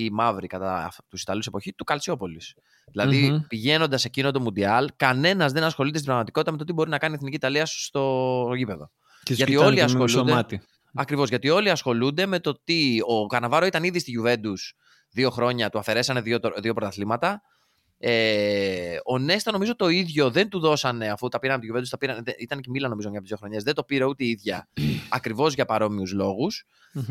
η μαύρη κατά τους Ιταλούς εποχή του Καλτσιόπολης. Δηλαδή, mm-hmm. πηγαίνοντας εκείνο το Μουντιάλ, κανένας δεν ασχολείται στην πραγματικότητα με το τι μπορεί να κάνει η Εθνική Ιταλία στο γήπεδο. Και γιατί όλοι ασχολούνται. Ακριβώς, γιατί όλοι ασχολούνται με το τι. Ο Καναβάρο ήταν ήδη στη Γιουβέντους δύο χρόνια, του αφαιρέσανε δύο, δύο πρωταθλήματα. Ε, ο Νέστα νομίζω το ίδιο δεν του δώσανε αφού τα πήραν από τη Γιουβέντους. Ήταν και Μίλα νομίζω μια από τις δύο χρονιές. Δεν το πήρε ούτε η ίδια ακριβώς για παρόμοιους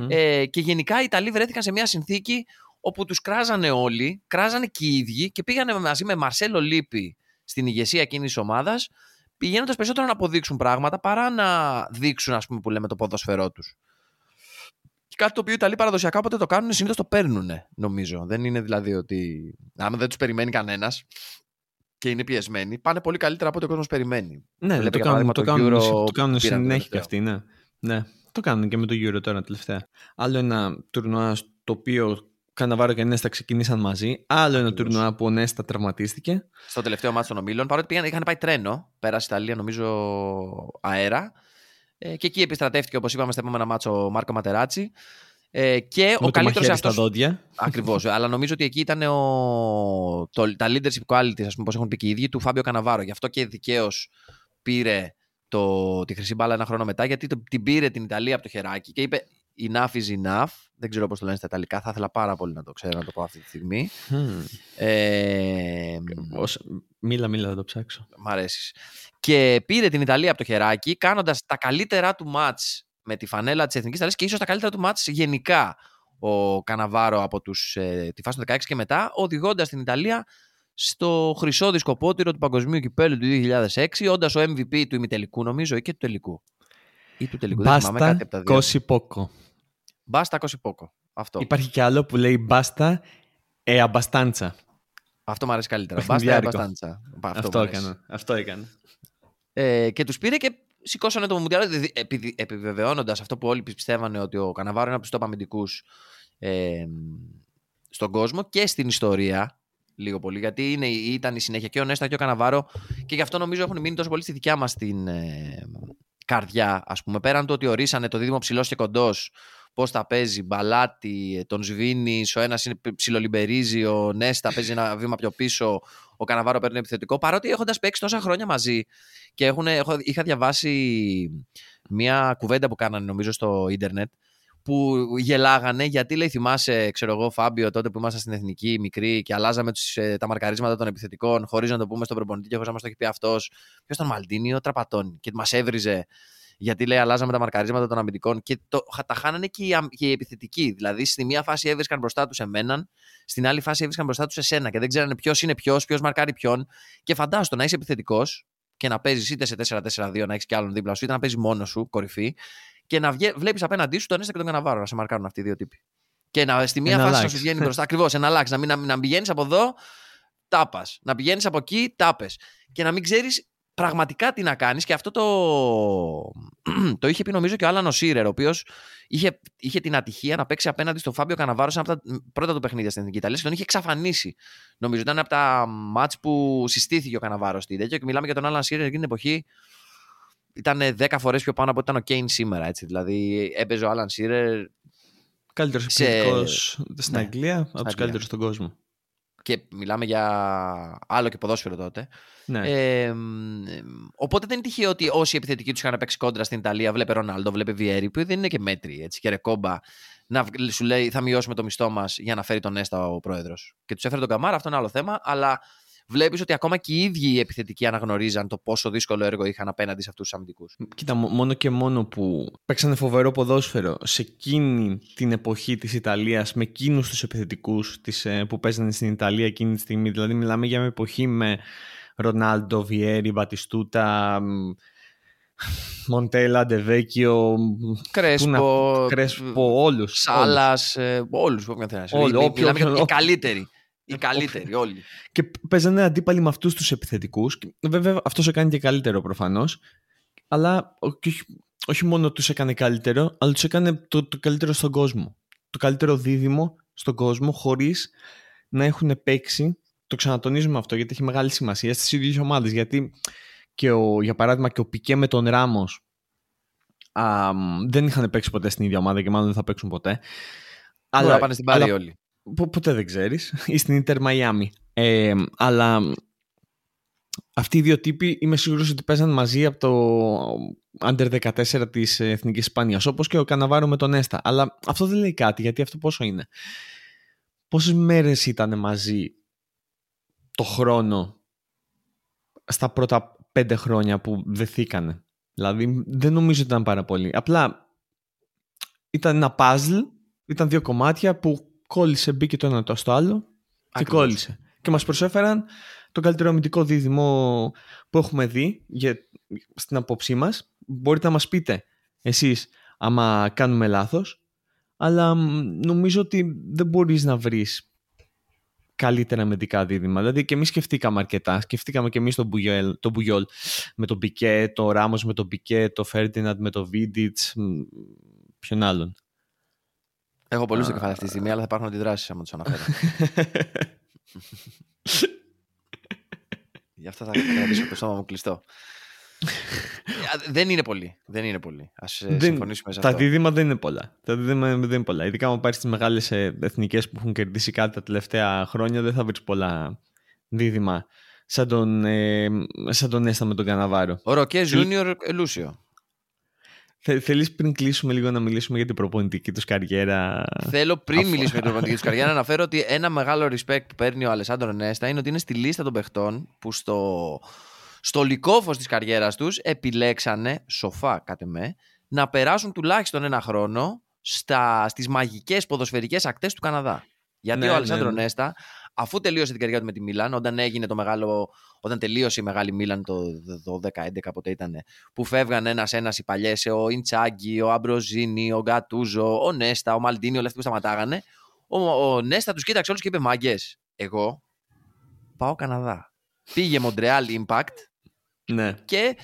Ε, και γενικά οι Ιταλοί βρέθηκαν σε μια συνθήκη όπου τους κράζανε όλοι, κράζανε και οι ίδιοι και πήγανε μαζί με Μαρσέλο Λίπη στην ηγεσία εκείνης της ομάδας, πηγαίνοντας περισσότερο να αποδείξουν πράγματα παρά να δείξουν, ας πούμε, που λέμε το ποδοσφαιρό τους. Και κάτι το οποίο οι Ιταλοί παραδοσιακά όποτε το κάνουν, συνήθως το παίρνουν, νομίζω. Δεν είναι δηλαδή ότι. Αν δεν τους περιμένει κανένας και είναι πιεσμένοι, πάνε πολύ καλύτερα από ό,τι ο κόσμος περιμένει. Ναι, Βλέπει, το, κάνουν, το, κάνουν, Euro, το κάνουν συνέχεια και αυτοί, ναι. ναι. Το κάνουν και με το Euro τώρα τελευταία. Άλλο ένα τουρνουά το οποίο Καναβάρο και Νέστα ξεκινήσαν μαζί. Άλλο ένα τουρνουά που ο Νέστα τραυματίστηκε. Στο τελευταίο μάτι των ομίλων. Παρότι πήγαν, είχαν πάει τρένο, πέρασε Ιταλία νομίζω αέρα. Ε, και εκεί επιστρατεύτηκε, όπως είπαμε, στα επόμενα μάτσο ο Μάρκο Ματεράτσι. Ε, και Με ο καλύτερος αυτό. στα δόντια. Ακριβώς. αλλά νομίζω ότι εκεί ήταν ο... το... τα leadership qualities, ας πούμε, πώ έχουν πει και οι ίδιοι, του Φάμπιο Καναβάρο. Γι' αυτό και δικαίως πήρε το... τη χρυσή μπάλα ένα χρόνο μετά, γιατί το... την πήρε την Ιταλία από το χεράκι και είπε enough is enough. Δεν ξέρω πώς το λένε στα Ιταλικά. Θα ήθελα πάρα πολύ να το ξέρω, να το πω αυτή τη στιγμή. Ε, μίλα, μίλα, θα το ψάξω. Μ' αρέσεις. Και πήρε την Ιταλία από το χεράκι, κάνοντας τα καλύτερά του μάτς με τη φανέλα της Εθνικής Ιταλίας και ίσως τα καλύτερα του μάτς γενικά ο Καναβάρο από τους, ε, τη φάση του 16 και μετά, οδηγώντας την Ιταλία στο χρυσό δισκοπότηρο του Παγκοσμίου Κυπέλου του 2006, όντας ο MVP του ημιτελικού, νομίζω, ή και του τελικού. Ή του τελικού. Μπάστα, δεν θυμάμαι, κάτι από Πόκο. Μπάστα Κωσιπόκο. Αυτό. Υπάρχει και άλλο που λέει Μπάστα Εαμπαστάντσα. Αυτό μου αρέσει καλύτερα. Μπάστα Εαμπαστάντσα. Αυτό, Αυτό έκανα. Αυτό έκανε. Ε, και τους πήρε και σηκώσανε το Μουντιάλ επιβεβαιώνοντας αυτό που όλοι πιστεύανε ότι ο Καναβάρο είναι από τους αμυντικούς ε, στον κόσμο και στην ιστορία. Λίγο πολύ, γιατί είναι, ήταν η συνέχεια και ο Νέστα και ο Καναβάρο και γι' αυτό νομίζω έχουν μείνει τόσο πολύ στη δικιά μας την ε, καρδιά. Α πούμε, πέραν του ότι ορίσανε το δίδυμο ψηλός και κοντός πώς τα παίζει, μπαλάτι, τον σβήνει, ο ένας ψιλολιμπερίζει, ο Νέστα παίζει ένα βήμα πιο πίσω, ο Καναβάρο παίρνει επιθετικό. Παρότι έχοντας παίξει τόσα χρόνια μαζί και έχουν, έχω, είχα διαβάσει μια κουβέντα που κάνανε νομίζω στο ίντερνετ που γελάγανε γιατί λέει θυμάσαι ξέρω εγώ Φάμπιο τότε που ήμασταν στην εθνική μικρή και αλλάζαμε τους, ε, τα μαρκαρίσματα των επιθετικών χωρίς να το πούμε στον προπονητή και χωρίς να μας το έχει πει αυτός ποιος ήταν Μαλτίνι ο Τραπατώνη και μας έβριζε γιατί λέει αλλάζαμε τα μαρκαρίσματα των αμυντικών και το, τα χάνανε και οι, και οι επιθετικοί. Δηλαδή, στη μία φάση έβρισκαν μπροστά τους εμέναν, στην άλλη φάση έβρισκαν μπροστά τους εσένα και δεν ξέρανε ποιος είναι ποιος, ποιος μαρκάρει ποιον. Και φαντάστο να είσαι επιθετικός και να παίζεις είτε σε 4-4-2, να έχεις κι άλλον δίπλα σου, είτε να παίζεις μόνος σου, κορυφή, και να βλέπεις απέναντί σου τον Έστα και τον Καναβάρο να σε μαρκάρουν αυτοί οι δύο τύποι. Και να, στη μία φάση να σου βγαίνει μπροστά. Ακριβώς, ένα αλλάξει. Να, μην, να, να πηγαίνεις από εδώ, τάπας. Να πηγαίνεις από εκεί, τάπες. Και να μην ξέρεις πραγματικά τι να κάνεις. Και αυτό το, το είχε πει νομίζω και ο Άλανο Σίρερ, ο οποίος είχε, είχε την ατυχία να παίξει απέναντι στον Φάμπιο Καναβάρος σε από τα πρώτα του παιχνίδια στην Εθνική Ιταλία και τον είχε εξαφανίσει. Νομίζω ήταν από τα μάτς που συστήθηκε ο Καναβάρος στην τέτοιο και μιλάμε για τον Άλαν Σίρερ εκείνη την εποχή. Ήταν 10 φορές πιο πάνω από ότι ήταν ο Κέιν σήμερα. Έτσι. Δηλαδή έπαιζε ο Άλαν Σίρερ. Καλύτερος επιθετικός στην ναι, Αγγλία από τους καλύτερους στον κόσμο. Και μιλάμε για άλλο και ποδόσφαιρο τότε. Ναι. Ε, οπότε δεν είναι τυχαίο ότι όσοι επιθετικοί τους είχαν παίξει κόντρα στην Ιταλία, βλέπε Ρονάλντο, βλέπε Βιέρη, που δεν είναι και μέτρη έτσι, και ρεκόμπα, να σου λέει θα μειώσουμε το μισθό μας για να φέρει τον Έστα ο πρόεδρος. Και τους έφερε τον Καμάρα, αυτό είναι άλλο θέμα, αλλά βλέπεις ότι ακόμα και οι ίδιοι οι επιθετικοί αναγνωρίζαν το πόσο δύσκολο έργο είχαν απέναντι σε αυτούς τους αμυντικούς. Κοίτα, μόνο και μόνο που παίξανε φοβερό ποδόσφαιρο σε εκείνη την εποχή της Ιταλίας με εκείνους τους επιθετικούς ε, που παίζανε στην Ιταλία εκείνη τη στιγμή. Δηλαδή, μιλάμε για μια εποχή με Ρονάλντο, Βιέρι, Μπατιστούτα, Μοντέλα, Ντεβέκιο, Κρέσπο, Κρέσπο όλους. Σάλας, όλους. Όλοι. Μιλάμε για οι καλύτεροι. Οι καλύτεροι, όλοι. Και παίζανε αντίπαλοι με αυτούς τους επιθετικούς. Βέβαια, αυτό έκανε και καλύτερο προφανώς. Αλλά όχι, όχι μόνο τους έκανε καλύτερο, αλλά τους έκανε το, το καλύτερο στον κόσμο. Το καλύτερο δίδυμο στον κόσμο, χωρίς να έχουν παίξει. Το ξανατονίζουμε αυτό γιατί έχει μεγάλη σημασία στις ίδιες ομάδες. Γιατί και ο, για παράδειγμα και ο Πικέ με τον Ράμος δεν είχαν παίξει ποτέ στην ίδια ομάδα και μάλλον δεν θα παίξουν ποτέ. Αλλά να πάνε στην πάρη όλοι. Ποτέ δεν ξέρεις. ή στην Ιντερ Μαϊάμι. Ε, αλλά αυτοί οι δύο τύποι είμαι σίγουρος ότι παίζαν μαζί από το Under 14 της Εθνικής Ισπανίας όπως και ο Καναβάρο με τον Έστα αλλά αυτό δεν λέει κάτι γιατί αυτό πόσο είναι πόσες μέρες ήταν μαζί το χρόνο στα πρώτα πέντε χρόνια που δεθήκανε. Δηλαδή δεν νομίζω ότι ήταν πάρα πολύ. Απλά ήταν ένα puzzle, ήταν δύο κομμάτια που κόλλησε, μπήκε το ένα το στο άλλο και κόλλησε. Και μας προσέφεραν το καλύτερο αμυντικό δίδυμο που έχουμε δει για, στην απόψή μας. Μπορείτε να μας πείτε εσείς άμα κάνουμε λάθος, αλλά νομίζω ότι δεν μπορείς να βρεις καλύτερα αμυντικά δίδυμα. Δηλαδή και εμείς σκεφτήκαμε αρκετά. Σκεφτήκαμε και εμείς τον Μπουγιόλ, τον Μπουγιόλ με τον Πικέ, το Ράμος με τον Πικέ, το Φέρντιναντ με τον Βίντιτς. Ποιον άλλον. Έχω πολλούς κεφάλαια αυτή τη στιγμή, αλλά θα υπάρχουν αντιδράσεις άμα τους αναφέρω. Γι' αυτό θα κρατήσω το σώμα μου κλειστό. δεν είναι πολύ. Δεν είναι πολύ. Ας ε, δεν, συμφωνήσουμε σε αυτό. Τα δίδυμα δεν είναι πολλά. Τα δίδυμα δεν είναι πολλά. Ειδικά αν πάρεις τις μεγάλες εθνικές που έχουν κερδίσει κάτι τα τελευταία χρόνια, δεν θα βρεις πολλά δίδυμα. Σαν τον, ε, σαν τον Έστα με τον Καναβάρο. Ο Ροκέ Junior Λούσιο. Θε, θέλεις πριν κλείσουμε λίγο να μιλήσουμε για την προπονητική τους καριέρα; Θέλω πριν μιλήσουμε για την προπονητική τους καριέρα να αναφέρω ότι ένα μεγάλο respect που παίρνει ο Αλεσάνδρο Νέστα είναι ότι είναι στη λίστα των παιχτών που στο στο λικόφος της καριέρας τους επιλέξανε, σοφά κάτε με, να περάσουν τουλάχιστον ένα χρόνο στα, στις μαγικές ποδοσφαιρικές ακτές του Καναδά. Γιατί ναι, ο Αλεσάνδρο ναι, ναι. Νέστα, αφού τελείωσε την καριέρα του με τη Μίλαν, όταν έγινε το μεγάλο, όταν τελείωσε η μεγάλη Μίλαν το 12-11 πότε ήταν, που φεύγαν ένα-ένα οι παλιές, ο Ιντσάγκη, ο Αμπροζίνη, ο Γκατούζο, ο Νέστα, ο Μαλντίνι, όλοι αυτοί που σταματάγανε, ο, ο Νέστα τους κοίταξε όλους και είπε: Μάγκες, εγώ πάω Καναδά. Πήγε Montreal Impact ναι. Και ε,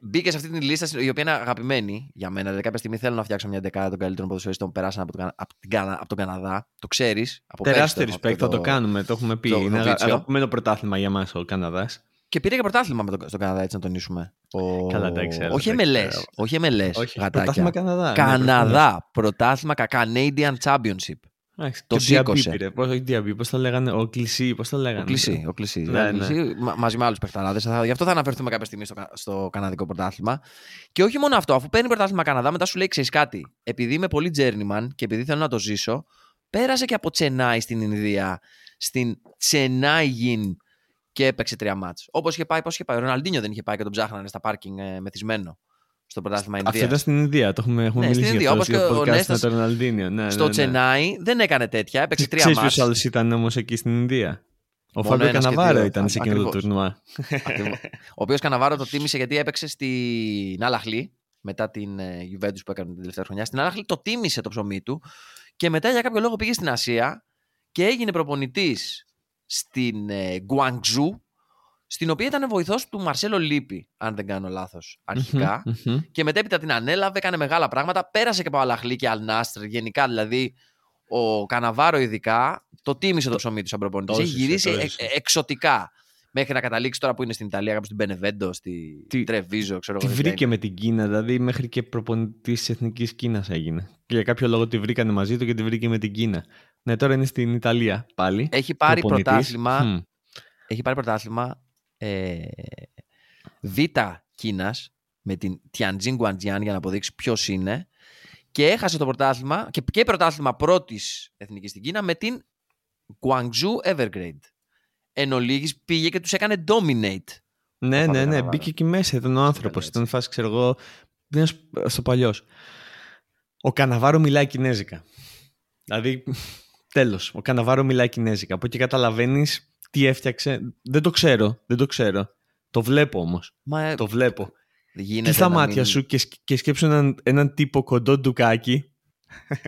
μπήκες σε αυτή την λίστα η οποία είναι αγαπημένη για μένα. Δηλαδή, κάποια στιγμή θέλω να φτιάξω μια δεκάδα των καλύτερων ποδοσφαιριστών που περάσαν από τον, από, την, από τον Καναδά. Το ξέρεις. Τεράστιο respect, θα το κάνουμε. Το έχουμε πει. Το, είναι το αγαπημένο πρωτάθλημα για μας ο Καναδάς. Και πήρε και πρωτάθλημα με τον, στον Καναδά, έτσι να τονίσουμε. Ο... Καλά, τα ξέρω. Όχι MLS. Όχι MLS. Όχι, πρωτάθλημα Καναδά. Καναδά. Ναι, πρωτάθλημα Canadian Championship. Το σήκωσε. Πώς το λέγανε, ο Κλεισί, πώς το λέγανε; Ο Κλεισί, ο Κλεισί. Ναι, ναι. μαζί με άλλους παιχταράδες. Γι' αυτό θα αναφερθούμε κάποια στιγμή στο, στο Καναδικό πρωτάθλημα. Και όχι μόνο αυτό, αφού παίρνει πρωτάθλημα Καναδά, μετά σου λέει: Ξέρεις κάτι, επειδή είμαι πολύ journeyman και επειδή θέλω να το ζήσω, πέρασε και από Τσενάι στην Ινδία, στην Τσενάι Γιν και έπαιξε τρία μάτς. Όπως είχε πάει, πώς είχε πάει. Ο Ροναλντίνιο δεν είχε πάει και τον ψάχνανε στα πάρκινγκ ε, μεθυσμένο στο πρωτάθλημα Ινδίας. Αυτό ήταν στην Ινδία, το έχουμε, έχουμε ναι, μιλήσει στην Ινδία, όπως και ο Νέστας με τον Ροναλντίνιο. Ναι, στο ναι, ναι. Τσενάι δεν έκανε τέτοια, έπαιξε τρία μάτς. Ξέρεις ποιος άλλος ήταν όμως εκεί στην Ινδία; Ο Φάμπιο Καναβάρο ήταν σε εκείνο το τουρνουά. ο οποίος Καναβάρο το τίμησε γιατί έπαιξε στην Αλαχλή μετά την Juventus που έκανε την τελευταία χρονιά. Στην Αλαχλή το τίμησε το ψωμί του και μετά για κάποιο λόγο πήγε στην Ασία και έγινε προπονητής στην Guangzhou στην οποία ήταν βοηθός του Μαρσέλο Λίπη, αν δεν κάνω λάθος, αρχικά. Και μετέπειτα την ανέλαβε, έκανε μεγάλα πράγματα. Πέρασε και από Αλαχλή και Αλνάστρ. Γενικά δηλαδή, ο Καναβάρο ειδικά το τίμησε το ψωμί του σαν προπονητής. Έχει γυρίσει ε, ε, εξωτικά. Μέχρι να καταλήξει τώρα που είναι στην Ιταλία, κάπου στην Μπενεβέντο, στη τι, Τρεβίζο, ξέρω εγώ. Τη βρήκε με την Κίνα, δηλαδή μέχρι και προπονητής της Εθνικής Κίνας έγινε. Και για κάποιο λόγο τη βρήκανε μαζί του και τη βρήκε με την Κίνα. Ναι, τώρα είναι στην Ιταλία πάλι. Έχει πάρει πρωτάθλημα. Έχει πάρει πρωτάθλημα ε, Β Κίνας με την Tianjin Guangjian για να αποδείξει ποιος είναι και έχασε το πρωτάθλημα και, και πρωτάθλημα πρώτης εθνικής στην Κίνα με την Guangzhou Evergrande. εν ολίγης πήγε και τους έκανε dominate. Ναι, ναι, ναι. Μπήκε εκεί μέσα. Ήταν ο άνθρωπος. Ήταν φάση, ξέρω εγώ. στο παλιό. Ο Καναβάρο μιλάει κινέζικα. Δηλαδή, τέλος. Ο Καναβάρο μιλάει κινέζικα. Από εκεί καταλαβαίνεις τι έφτιαξε. Δεν το ξέρω. Δεν το ξέρω. Το βλέπω όμως. Ε, το βλέπω. Τι στα μάτια σου και, και σκέψου έναν, έναν τύπο κοντό ντουκάκι.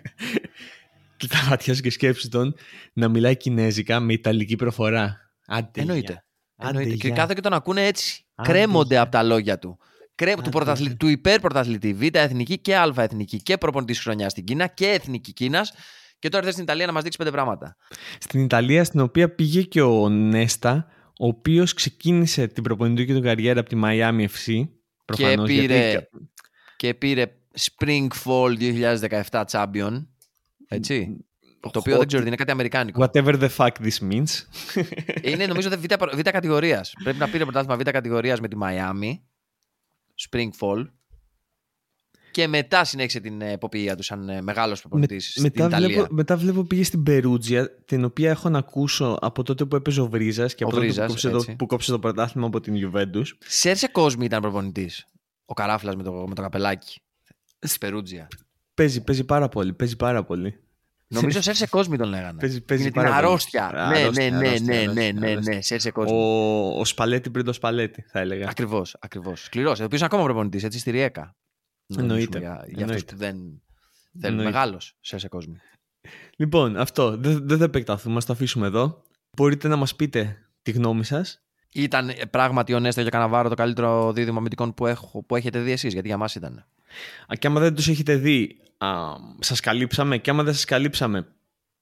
και τα μάτια σου και σκέψου τον να μιλάει κινέζικα με ιταλική προφορά. Άντε, Εννοείται. Εννοείται. Και κάθε και τον ακούνε έτσι. Άντε, Κρέμονται από τα λόγια του. Κρέ... του, πρωταθλη... του υπερπρωταθλητή Β' εθνική και Α εθνική και προπονητής χρονιάς στην Κίνα και εθνική Κίνας. Και τώρα ήρθε στην Ιταλία να μας δείξεις πέντε πράγματα. Στην Ιταλία, στην οποία πήγε και ο Νέστα, ο οποίος ξεκίνησε την προπονητική του καριέρα από τη Miami FC. Προφανώς, και, πήρε, γιατί... και πήρε Spring Fall 2017 Champion. Έτσι. Το οποίο δεν ξέρω, είναι κάτι αμερικάνικο. Whatever the fuck this means. Είναι νομίζω β, β κατηγορίας. Πρέπει να πήρε πρωτάθλημα β κατηγορίας με τη Miami. Spring Fall. Και μετά συνέχισε την εποπτεία του σαν ε, μεγάλος προπονητής στην μετά Ιταλία. Βλέπω, μετά βλέπω πήγε στην Περούτζια, την οποία έχω να ακούσω από τότε που έπαιζε ο Βρίζας και από τότε που κόψε, το, που κόψε το πρωτάθλημα από την Ιουβέντου. Σέρσε κόσμο ήταν προπονητής. Ο καράφλας με το, με το καπελάκι. Στην Περούτζια. Παίζει, παίζει πάρα πολύ. Παίζει πάρα πολύ. Νομίζω Σέρσε Κόσμι τον λέγανε. Παίζει, παίζει είναι την αρρώστια. Ναι, ναι, ναι, ναι, ναι, ναι, ναι, Σέρσε Κόσμι. Ο, ο Σπαλέτη πριν το Σπαλέτη, θα έλεγα. Ακριβώς, ακριβώς. Σκληρός. Ο οποίος είναι ακόμα προπονητής, έτσι στη Ριέκα. Εννοείται. Για, για αυτούς που δεν θέλουν. Μεγάλος Σέρσε Κόσμι. Λοιπόν, αυτό. Δεν, δεν θα επεκταθούμε, ας το αφήσουμε εδώ. Μπορείτε να μας πείτε τη γνώμη σας. Ήταν πράγματι ο Νέστα και Καναβάρο το καλύτερο δίδυμο αμυντικών που, έχω, που έχετε δει εσείς, γιατί για μας ήταν. Και άμα δεν τους έχετε δει, Σας καλύψαμε και άμα δεν σας καλύψαμε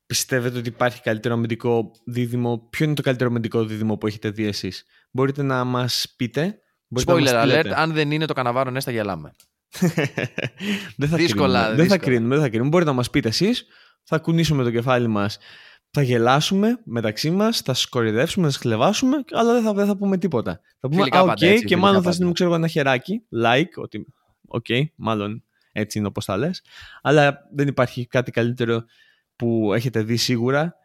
πιστεύετε ότι υπάρχει καλύτερο αμυντικό δίδυμο; Ποιο είναι το καλύτερο αμυντικό δίδυμο που έχετε δει εσείς; μπορείτε να μας πείτε Spoiler alert, αν δεν είναι το Καναβάρο ναι, θα γελάμε. δεν θα δύσκολα, κρίνουμε, Δεν θα κρίνουμε, δεν θα κρίνουμε. Μπορείτε να μας πείτε εσείς, θα κουνήσουμε το κεφάλι μας, θα γελάσουμε μεταξύ μας, θα σα κοροϊδεύσουμε, θα σας χλευάσουμε, αλλά δεν θα, δεν θα πούμε τίποτα. Θα πούμε, α, οκ, και μάλλον θα στείλουμε, ξέρω ένα χεράκι, like, ότι, OK, okay, μάλλον έτσι είναι όπως τα λες. Αλλά δεν υπάρχει κάτι καλύτερο που έχετε δει σίγουρα.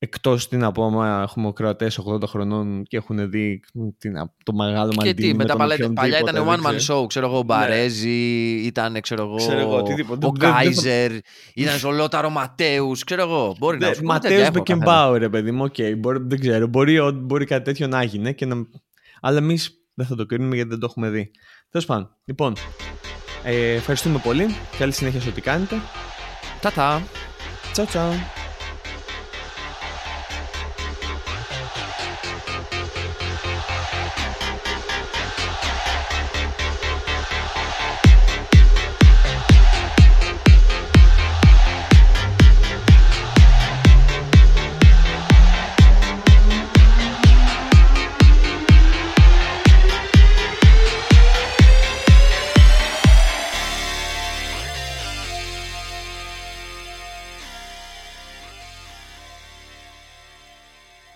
Εκτός τι να πω, άμα έχουμε κροατές 80 χρονών και έχουν δει τι να, το μεγάλο Μαλτίνι. Και τι, μετά παλιά, παλιά ήταν one man show, ξέρω εγώ, ο ναι. Μπαρέζι, ήταν ξέρω εγώ, ξέρω εγώ ο Κάιζερ, ήταν ο Λόταρ Ματέους, ξέρω εγώ. Μπορεί να Ματέους Μπεκενμπάουερ, ρε παιδί μου, οκ, δεν ξέρω. Μπορεί, μπορεί κάτι τέτοιο να γίνει, και να... αλλά εμείς δεν θα το κρίνουμε γιατί δεν το έχουμε δει. Τέλος πάντων, λοιπόν, ε, ευχαριστούμε πολύ. Καλή συνέχεια σε ό,τι κάνετε. Τα-τα. Τσάο τσάο.